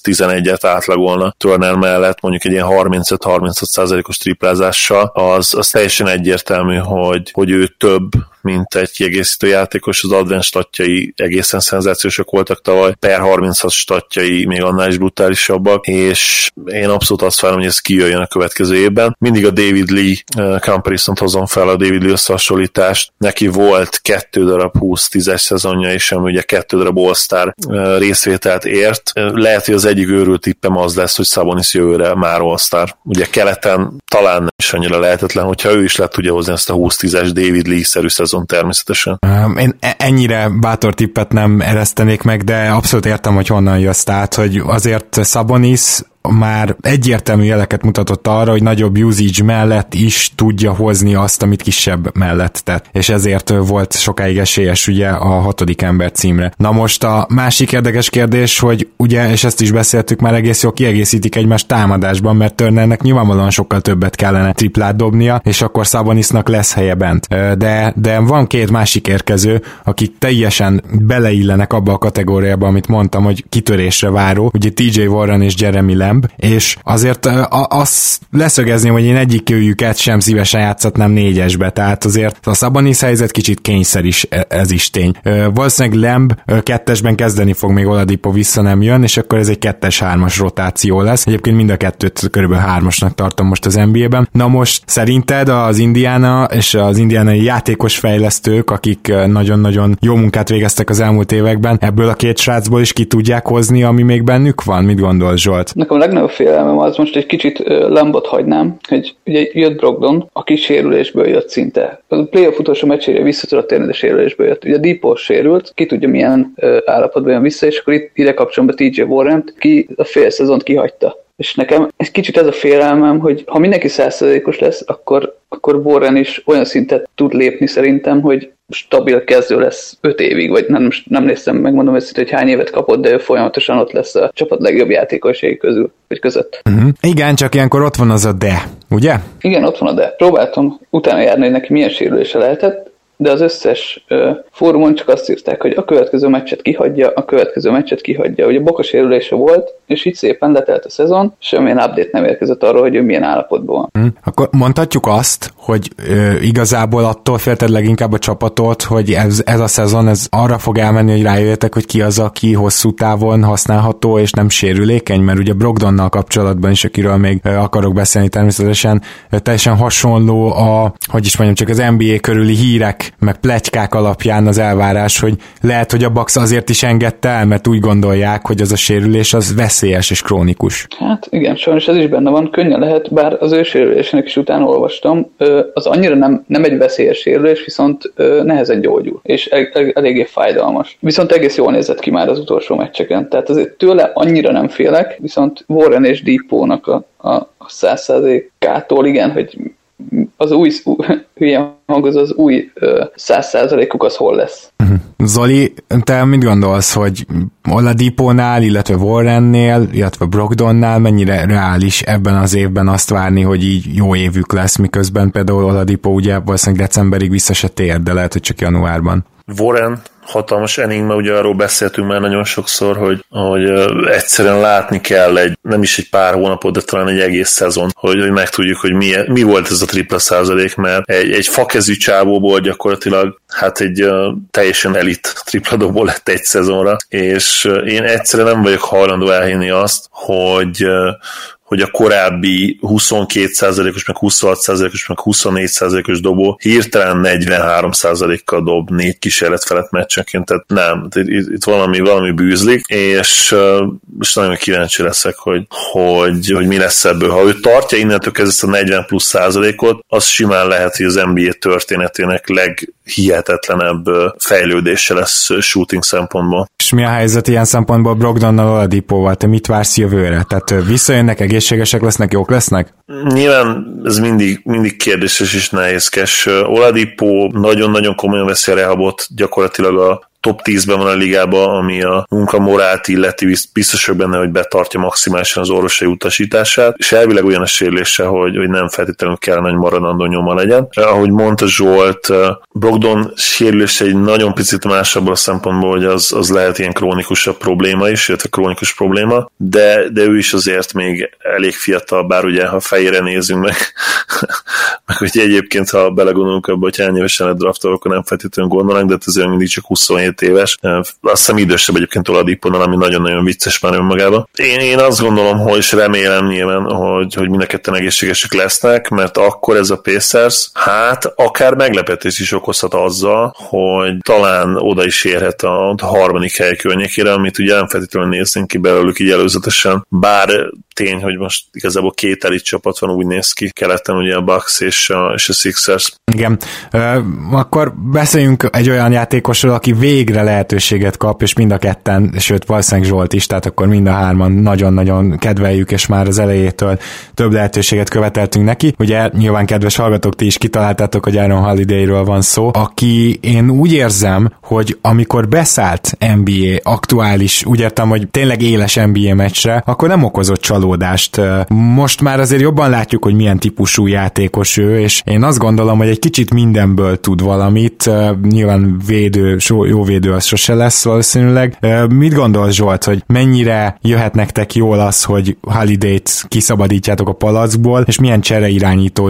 B: 18-11-et átlagolna Turner mellett, mondjuk egy ilyen 35-36 os triplázással, az, az teljesen egyértelmű, hogy, hogy ő több, mint egy kiegészítő játékos, az advanced statjai egészen szenzációsak voltak tavaly, per 36 statjai még annál is brutálisabbak, és én abszolút azt várom, hogy ez kijöjjön a következő évben. Mindig a David Lee comparison hozom fel, a David Lee összehasonlítást. Neki volt kettő darab 20-10-es szezonja, és ami ugye kettő darab All-Star uh, részvételt ért. Uh, lehet, hogy az egyik őrült tippem az lesz, hogy Sabonis jövőre már All-Star. Ugye keleten talán nem is annyira lehetetlen, hogyha ő is le tudja hozni ezt a 20-10-es David Lee-szerű szezon természetesen.
A: Én e- ennyire bátor tippet nem eresztenék meg, de abszolút értem, hogy honnan jössz. Tehát, hogy azért Sabonis már egyértelmű jeleket mutatott arra, hogy nagyobb usage mellett is tudja hozni azt, amit kisebb mellett tett. És ezért volt sokáig esélyes ugye a hatodik ember címre. Na most a másik érdekes kérdés, hogy ugye, és ezt is beszéltük már egész jól, kiegészítik egymást támadásban, mert Turnernek nyilvánvalóan sokkal többet kellene triplát dobnia, és akkor Sabonisnak lesz helye bent. De, de van két másik érkező, akik teljesen beleillenek abba a kategóriába, amit mondtam, hogy kitörésre váró, ugye TJ Warren és Jeremy Lamb, Lamb, és azért azt leszögezném, hogy én egyikőjüket sem szívesen játszatnám négyesbe, tehát azért a Sabonis helyzet kicsit kényszer is, e, ez is tény. Valószínűleg Lamb kettesben kezdeni fog, még Oladipo vissza nem jön, és akkor ez egy kettes-hármas rotáció lesz. Egyébként mind a kettőt körülbelül hármasnak tartom most az NBA-ben. Na most szerinted az Indiana és az indiánai játékos fejlesztők, akik nagyon-nagyon jó munkát végeztek az elmúlt években, ebből a két srácból is ki tudják hozni, ami még bennük van? Mit gondol Zsolt?
D: Nekem legnagyobb félelmem az, most egy kicsit lambot hagynám, hogy ugye jött Brogdon, aki sérülésből jött szinte. A playoff utolsó meccsére vissza tudott térni, de sérülésből jött. Ugye Deepo sérült, ki tudja milyen állapotban jön vissza, és akkor itt ide kapcsolom be TJ warren ki a fél szezont kihagyta. És nekem egy kicsit ez a félelmem, hogy ha mindenki százszerzékos lesz, akkor, akkor Warren is olyan szintet tud lépni szerintem, hogy stabil kezdő lesz 5 évig, vagy nem, nem néztem, megmondom ezt, hogy hány évet kapott, de ő folyamatosan ott lesz a csapat legjobb játékosai közül, vagy között.
A: Uh-huh. Igen, csak ilyenkor ott van az a de, ugye?
D: Igen, ott van a de. Próbáltam utána járni, hogy neki milyen sérülése lehetett, de az összes uh, fórumon csak azt írták, hogy a következő meccset kihagyja, a következő meccset kihagyja. Ugye boka sérülése volt, és így szépen letelt a szezon, semmilyen update nem érkezett arról, hogy ő milyen állapotban van.
A: Hm. Akkor mondhatjuk azt, hogy ö, igazából attól félted leginkább a csapatot, hogy ez, ez a szezon ez arra fog elmenni, hogy rájöjjetek, hogy ki az, aki hosszú távon használható és nem sérülékeny, mert ugye Brogdonnal kapcsolatban is, akiről még ö, akarok beszélni természetesen, ö, teljesen hasonló a, hogy is mondjam, csak az NBA körüli hírek, meg pletykák alapján az elvárás, hogy lehet, hogy a Bax azért is engedte el, mert úgy gondolják, hogy az a sérülés az veszélyes és krónikus.
D: Hát igen, sajnos ez is benne van, könnyen lehet, bár az ő sérülésének is utána olvastam, az annyira nem, nem egy veszélyes sérülés, viszont nehezen gyógyul, és eléggé fájdalmas. Viszont egész jól nézett ki már az utolsó meccseken, tehát azért tőle annyira nem félek, viszont Warren és Depot-nak a, a, a igen, hogy az új, hülye hangos, az új száz százalékuk az hol lesz.
A: Uh-huh. Zoli, te mit gondolsz, hogy Oladipónál, illetve Warrennél, illetve Brogdonnál mennyire reális ebben az évben azt várni, hogy így jó évük lesz, miközben például Oladipo ugye valószínűleg decemberig vissza se tér, de lehet, hogy csak januárban.
B: Warren hatalmas enigma, ugye arról beszéltünk már nagyon sokszor, hogy, hogy egyszerűen látni kell egy, nem is egy pár hónapot, de talán egy egész szezon, hogy, hogy megtudjuk, hogy mi, mi volt ez a tripla százalék, mert egy, egy fakezű csávóból gyakorlatilag hát egy uh, teljesen elit tripladóból lett egy szezonra, és én egyszerűen nem vagyok hajlandó elhinni azt, hogy, uh, hogy a korábbi 22%-os, meg 26%-os, meg 24%-os dobó hirtelen 43%-kal dob négy kísérlet felett meccsenként, tehát nem, itt, itt valami, valami bűzlik, és, és nagyon kíváncsi leszek, hogy, hogy, hogy mi lesz ebből. Ha ő tartja innentől kezdve ezt a 40 plusz százalékot, az simán lehet, hogy az NBA történetének leghihetetlenebb fejlődése lesz shooting szempontból.
A: És mi a helyzet ilyen szempontból Brogdonnal, Oladipóval? Te mit vársz jövőre? Tehát visszajönnek egész egészségesek lesznek, jók lesznek?
B: Nyilván ez mindig, mindig kérdéses és nehézkes. Oladipo nagyon-nagyon komolyan veszi a rehabot, gyakorlatilag a top 10-ben van a ligában, ami a munkamorát illeti, biztos vagyok benne, hogy betartja maximálisan az orvosai utasítását, és elvileg olyan a sérülése, hogy, hogy nem feltétlenül kellene, hogy maradandó nyoma legyen. Ahogy mondta Zsolt, Brogdon sérülése egy nagyon picit másabb a szempontból, hogy az, az lehet ilyen krónikusabb probléma is, illetve krónikus probléma, de, de ő is azért még elég fiatal, bár ugye, ha fejére nézünk meg, meg hogy egyébként, ha belegondolunk abba, hogy hány évesen lett draftol, akkor nem feltétlenül gondolnánk, de azért mindig csak 27 27 éves, azt hiszem idősebb egyébként Oladiponnal, ami nagyon-nagyon vicces már önmagában. Én, én azt gondolom, hogy és remélem nyilván, hogy, hogy mind a ketten egészségesek lesznek, mert akkor ez a Pacers, hát akár meglepetés is okozhat azzal, hogy talán oda is érhet a harmadik hely környékére, amit ugye nem feltétlenül néznénk ki belőlük így előzetesen, bár tény, hogy most igazából két elit csapat van, úgy néz ki keleten, ugye a Bucks és a, és a Sixers.
A: Igen, akkor beszéljünk egy olyan játékosról, aki végre lehetőséget kap, és mind a ketten, sőt valószínűleg Zsolt is, tehát akkor mind a hárman nagyon-nagyon kedveljük, és már az elejétől több lehetőséget követeltünk neki. Ugye nyilván kedves hallgatók, ti is kitaláltátok, hogy Aaron Holiday-ről van szó, aki én úgy érzem, hogy amikor beszállt NBA aktuális, úgy értem, hogy tényleg éles NBA meccsre, akkor nem okozott csalódást csalódást. Most már azért jobban látjuk, hogy milyen típusú játékos ő, és én azt gondolom, hogy egy kicsit mindenből tud valamit. Nyilván védő, jó védő az sose lesz valószínűleg. Mit gondolsz Zsolt, hogy mennyire jöhet nektek jól az, hogy Holiday-t kiszabadítjátok a palackból, és milyen csere irányító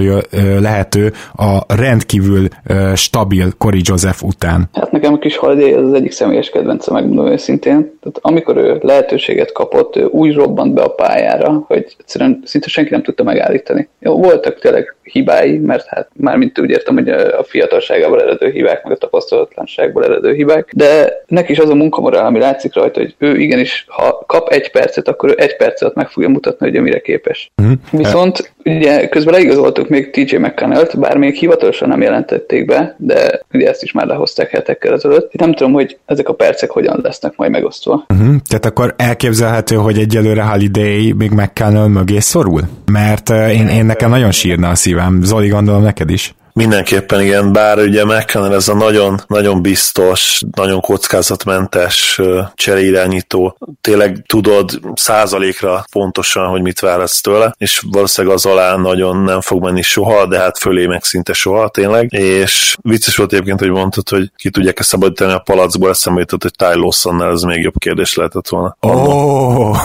A: lehető a rendkívül stabil Cory Joseph után?
D: Hát nekem a kis Holiday az, az egyik személyes kedvence, megmondom őszintén. Tehát amikor ő lehetőséget kapott, ő úgy robbant be a pályára, hogy egyszerűen szinte senki nem tudta megállítani. Jó, voltak tényleg hibái, mert hát már mint úgy értem, hogy a fiatalságából eredő hibák, meg a tapasztalatlanságból eredő hibák, de neki is az a munkamorál, ami látszik rajta, hogy ő igenis, ha kap egy percet, akkor ő egy percet meg fogja mutatni, hogy ő mire képes. Mm. Viszont ugye közben leigazoltuk még TJ McConnell-t, bár még hivatalosan nem jelentették be, de ugye ezt is már lehozták hetekkel ezelőtt. Nem tudom, hogy ezek a percek hogyan lesznek majd megosztva.
A: Uh-huh. Tehát akkor elképzelhető, hogy egyelőre Holiday még McConnell mögé szorul? Mert uh, én, én nekem nagyon sírna a szívem. Zoli, gondolom neked is.
B: Mindenképpen igen, bár ugye McKenna ez a nagyon, nagyon biztos, nagyon kockázatmentes cseréirányító, tényleg tudod százalékra pontosan, hogy mit vársz tőle, és valószínűleg az alá nagyon nem fog menni soha, de hát fölé meg szinte soha tényleg, és vicces volt egyébként, hogy mondtad, hogy ki tudják-e szabadítani a palacból, eszembe jutott, hogy Ty Lawsonnál ez még jobb kérdés lehetett volna.
A: Oh,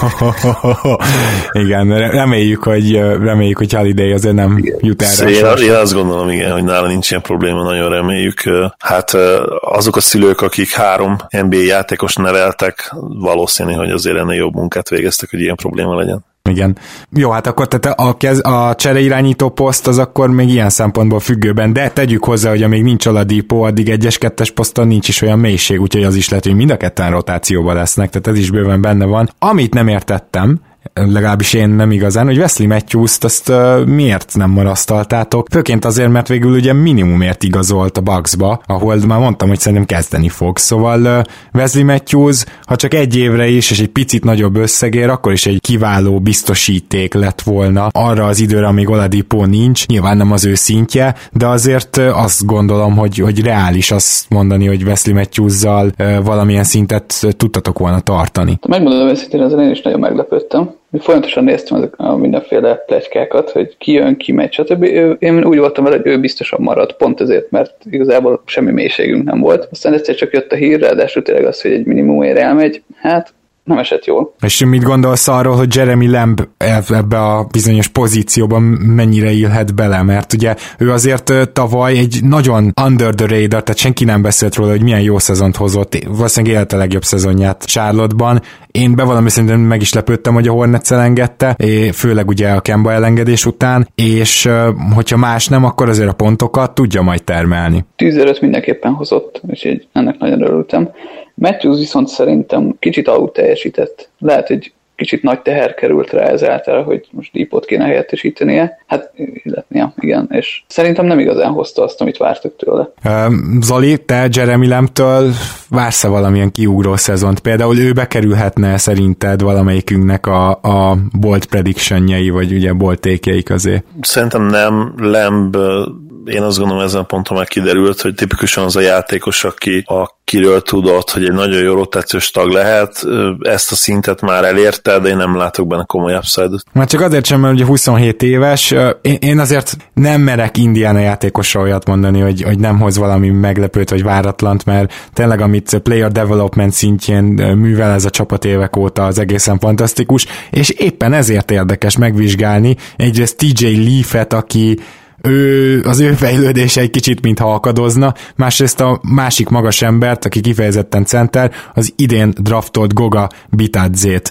A: igen, reméljük, hogy reméljük, hogy Holiday azért nem jut erre.
B: Én, én azt gondolom, igen, hogy nála nincs ilyen probléma, nagyon reméljük. Hát azok a szülők, akik három NBA játékos neveltek, valószínű, hogy azért ennél jobb munkát végeztek, hogy ilyen probléma legyen.
A: Igen. Jó, hát akkor tehát a, kez, a csereirányító poszt az akkor még ilyen szempontból függőben, de tegyük hozzá, hogy amíg nincs aladípó, addig egyes kettes poszton nincs is olyan mélység, úgyhogy az is lehet, hogy mind a ketten rotációban lesznek, tehát ez is bőven benne van. Amit nem értettem, legalábbis én nem igazán, hogy Wesley Matthews-t azt uh, miért nem marasztaltátok? Főként azért, mert végül ugye minimumért igazolt a Bucksba, ahol már mondtam, hogy szerintem kezdeni fog. Szóval uh, Wesley Matthews, ha csak egy évre is, és egy picit nagyobb összegér, akkor is egy kiváló biztosíték lett volna arra az időre, amíg Oladipo nincs. Nyilván nem az ő szintje, de azért uh, azt gondolom, hogy, hogy reális azt mondani, hogy Wesley Matthews-zal uh, valamilyen szintet tudtatok volna tartani.
D: Megmondom őszintén, ezen én is nagyon meglepődtem folyamatosan néztem ezek a mindenféle pletykákat, hogy ki jön, ki megy, stb. Én úgy voltam vele, hogy ő biztosan marad, pont ezért, mert igazából semmi mélységünk nem volt. Aztán egyszer csak jött a hír, ráadásul tényleg az, hogy egy minimumért elmegy, hát nem esett jól.
A: És mit gondolsz arról, hogy Jeremy Lamb ebbe a bizonyos pozícióban mennyire illhet bele? Mert ugye ő azért tavaly egy nagyon under the radar, tehát senki nem beszélt róla, hogy milyen jó szezont hozott, valószínűleg élte a legjobb szezonját Charlotte-ban. Én bevallom, szerintem meg is lepődtem, hogy a Hornets elengedte, főleg ugye a Kemba elengedés után, és hogyha más nem, akkor azért a pontokat tudja majd termelni.
D: Tűzerőt mindenképpen hozott, úgyhogy ennek nagyon örültem. Matthews viszont szerintem kicsit alul teljesített. Lehet, hogy kicsit nagy teher került rá ezáltal, hogy most dípot kéne helyettesítenie. Hát, illetnie, igen, és szerintem nem igazán hozta azt, amit vártak tőle.
A: Zoli, te Jeremy Lemtől vársz -e valamilyen kiugró szezont? Például ő bekerülhetne szerinted valamelyikünknek a, a bolt predictionjei, vagy ugye bolt tékjei közé?
B: Szerintem nem. Lemb én azt gondolom ezen a ponton már kiderült, hogy tipikusan az a játékos, aki, akiről tudott, hogy egy nagyon jó rotációs tag lehet, ezt a szintet már elérte, de én nem látok benne komoly upside-ot.
A: Már csak azért sem, mert ugye 27 éves, én azért nem merek Indiana játékosra olyat mondani, hogy, hogy nem hoz valami meglepőt vagy váratlant, mert tényleg amit player development szintjén művel ez a csapat évek óta az egészen fantasztikus, és éppen ezért érdekes megvizsgálni egyrészt TJ Leaf-et, aki ő, az ő fejlődése egy kicsit mintha akadozna, másrészt a másik magas embert, aki kifejezetten center, az idén draftolt Goga Bitadzét.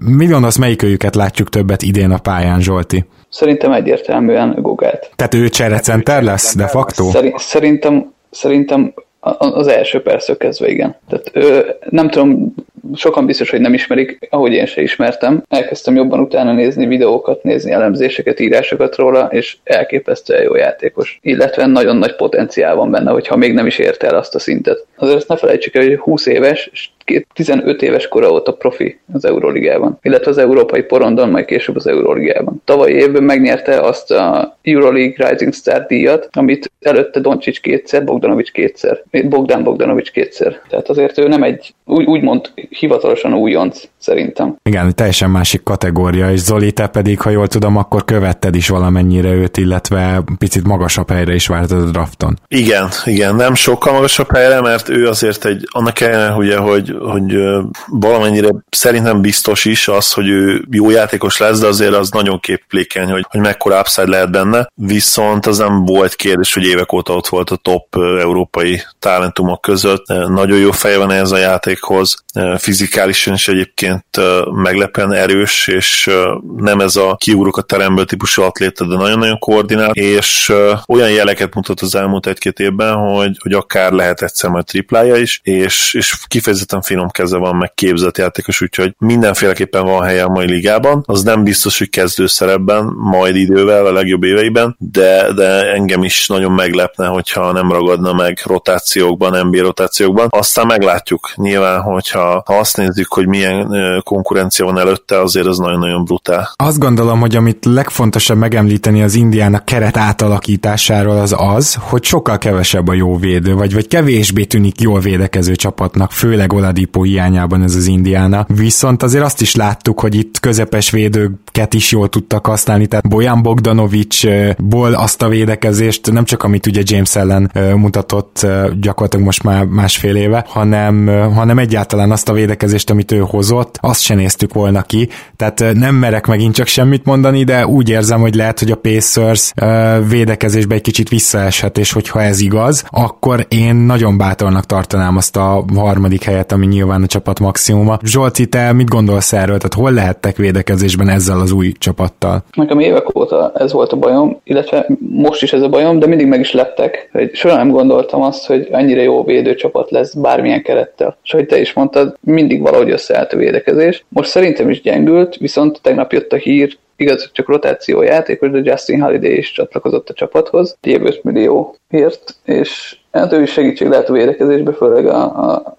A: Mi gondolsz, melyikőjüket látjuk többet idén a pályán, Zsolti?
D: Szerintem egyértelműen Gogát.
A: Tehát ő center lesz, de facto?
D: Szerintem, szerintem az első percől kezdve igen. Tehát ő, nem tudom, sokan biztos, hogy nem ismerik, ahogy én se ismertem. Elkezdtem jobban utána nézni videókat, nézni elemzéseket, írásokat róla, és elképesztően jó játékos. Illetve nagyon nagy potenciál van benne, hogyha még nem is érte el azt a szintet. Azért ezt ne felejtsük el, hogy 20 éves, és 15 éves kora óta profi az Euróligában, illetve az európai porondon, majd később az Euróligában. Tavaly évben megnyerte azt a Euroleague Rising Star díjat, amit előtte Doncsics kétszer, Bogdanovics kétszer, Bogdan Bogdanovics kétszer. Tehát azért ő nem egy, úgy, úgymond hivatalosan újonc, szerintem.
A: Igen, teljesen másik kategória, és Zoli, te pedig, ha jól tudom, akkor követted is valamennyire őt, illetve picit magasabb helyre is vártad a drafton.
B: Igen, igen, nem sokkal magasabb helyre, mert ő azért egy, annak kellene, ugye, hogy, hogy valamennyire szerintem biztos is az, hogy ő jó játékos lesz, de azért az nagyon képlékeny, hogy, hogy mekkora upside lehet benne, viszont az nem volt kérdés, hogy évek óta ott volt a top európai talentumok között. Nagyon jó feje van ez a játékhoz, fizikálisan is egyébként meglepően erős, és nem ez a kiugrok a teremből típusú atléta, de nagyon-nagyon koordinál, és olyan jeleket mutat az elmúlt egy-két évben, hogy, hogy akár lehet egyszer majd triplája is, és, és kifejezetten finom keze van, meg képzett játékos, úgyhogy mindenféleképpen van helye a mai ligában. Az nem biztos, hogy kezdő szerepben, majd idővel, a legjobb éveiben, de, de engem is nagyon meglepne, hogyha nem ragadna meg rotációkban, NBA rotációkban. Aztán meglátjuk. Nyilván, hogyha ha azt nézzük, hogy milyen konkurencia van előtte, azért az nagyon-nagyon brutál.
A: Azt gondolom, hogy amit legfontosabb megemlíteni az Indiának keret átalakításáról az az, hogy sokkal kevesebb a jó védő, vagy, vagy kevésbé tűnik jól védekező csapatnak, főleg Oladipo hiányában ez az Indiána. Viszont azért azt is láttuk, hogy itt közepes védőket is jól tudtak használni, tehát Bojan Bogdanovicsból azt a védekezést, nem csak amit ugye James ellen mutatott gyakorlatilag most már másfél éve, hanem, hanem egyáltalán azt a védekezést, amit ő hozott, azt se néztük volna ki. Tehát nem merek megint csak semmit mondani, de úgy érzem, hogy lehet, hogy a Pacers védekezésbe egy kicsit visszaeshet, és hogyha ez igaz, akkor én nagyon bátornak tartanám azt a harmadik helyet, ami nyilván a csapat maximuma. Zsolci, te mit gondolsz erről? Tehát hol lehettek védekezésben ezzel az új csapattal?
D: Nekem évek óta ez volt a bajom, illetve most is ez a bajom, de mindig meg is lettek, hogy soha nem gondoltam azt, hogy annyira jó védőcsapat lesz bármilyen kerettel. És hogy te is mondtad, mindig valahogy összeállt a védekezés. Most szerintem is gyengült, viszont tegnap jött a hír, igaz, csak rotáció játékos, de Justin Holiday is csatlakozott a csapathoz, 5 millióért, és Hát ő is segítség lehet a védekezésbe, főleg a, a,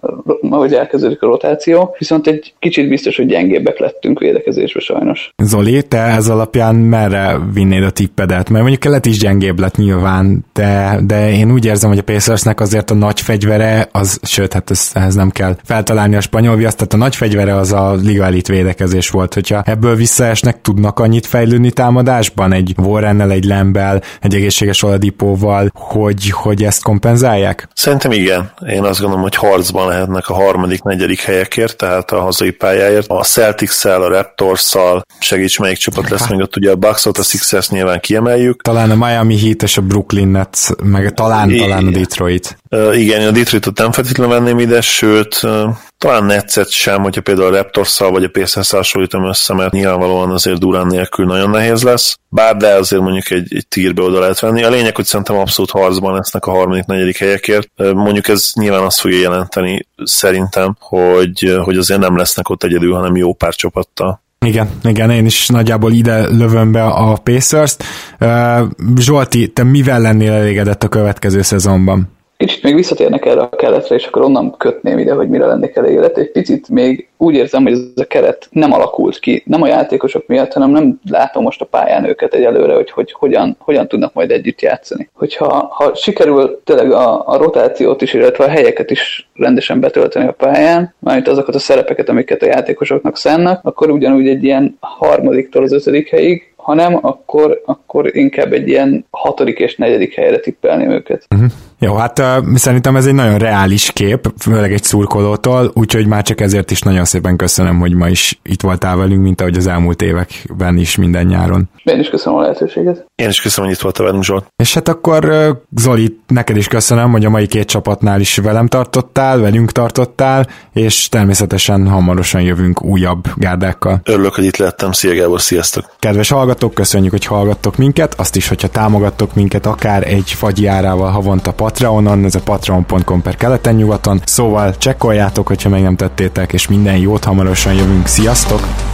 D: ahogy elkezdődik a rotáció, viszont egy kicsit biztos, hogy gyengébbek lettünk védekezésbe sajnos.
A: Zoli, te ez alapján merre vinnéd a tippedet? Mert mondjuk kelet is gyengébb lett nyilván, de, de én úgy érzem, hogy a Pacersnek azért a nagy fegyvere, az, sőt, hát ez, ehhez nem kell feltalálni a spanyol viaszt, tehát a nagy fegyvere az a liga elit védekezés volt. Hogyha ebből visszaesnek, tudnak annyit fejlődni támadásban, egy Warrennel, egy Lembel, egy egészséges Oladipóval, hogy, hogy ezt kompenzál kompenzálják?
B: Szerintem igen. Én azt gondolom, hogy harcban lehetnek a harmadik, negyedik helyekért, tehát a hazai pályáért. A Celtics-szel, a Raptors-szal, segíts melyik csapat lesz még ott, ugye a Bucks-ot, a Sixers nyilván kiemeljük.
A: Talán a Miami Heat és a Brooklyn Nets, meg talán, I- talán a Detroit.
B: Igen, a Detroitot nem feltétlenül venném ide, sőt, talán Netszet sem, hogyha például a raptors vagy a Pacers hasonlítom össze, mert nyilvánvalóan azért Durán nélkül nagyon nehéz lesz. Bár de azért mondjuk egy, egy tírbe oda lehet venni. A lényeg, hogy szerintem abszolút harcban lesznek a harmadik, negyedik helyekért. Mondjuk ez nyilván azt fogja jelenteni szerintem, hogy, hogy azért nem lesznek ott egyedül, hanem jó pár csapattal.
A: Igen, igen, én is nagyjából ide lövöm be a Pacers-t. Zsolti, te mivel lennél elégedett a következő szezonban?
D: Kicsit még visszatérnek erre a keletre, és akkor onnan kötném ide, hogy mire lennék elégedett. Egy picit még úgy érzem, hogy ez a keret nem alakult ki. Nem a játékosok miatt, hanem nem látom most a pályán őket egyelőre, hogy, hogy hogyan, hogyan tudnak majd együtt játszani. Hogyha ha sikerül tényleg a, a rotációt is, illetve a helyeket is rendesen betölteni a pályán, mármint azokat a szerepeket, amiket a játékosoknak szánnak, akkor ugyanúgy egy ilyen harmadiktól az ötödik helyig ha nem, akkor, akkor inkább egy ilyen hatodik és negyedik helyre tippelném őket.
A: Uh-huh. Jó, hát uh, szerintem ez egy nagyon reális kép, főleg egy szurkolótól, úgyhogy már csak ezért is nagyon szépen köszönöm, hogy ma is itt voltál velünk, mint ahogy az elmúlt években is minden nyáron.
D: Én is köszönöm a lehetőséget.
B: Én is köszönöm, hogy itt voltál velünk, Zsolt.
A: És hát akkor uh, Zoli, neked is köszönöm, hogy a mai két csapatnál is velem tartottál, velünk tartottál, és természetesen hamarosan jövünk újabb gárdákkal.
B: Örülök, hogy itt lettem. Szia Gábor, sziasztok!
A: Kedves hallgatók, köszönjük, hogy hallgattok minket, azt is, hogyha támogattok minket akár egy fagyi árával havonta Patreonon, ez a patreon.com per keleten-nyugaton, szóval csekkoljátok, hogyha még nem tettétek, és minden jót hamarosan jövünk. Sziasztok!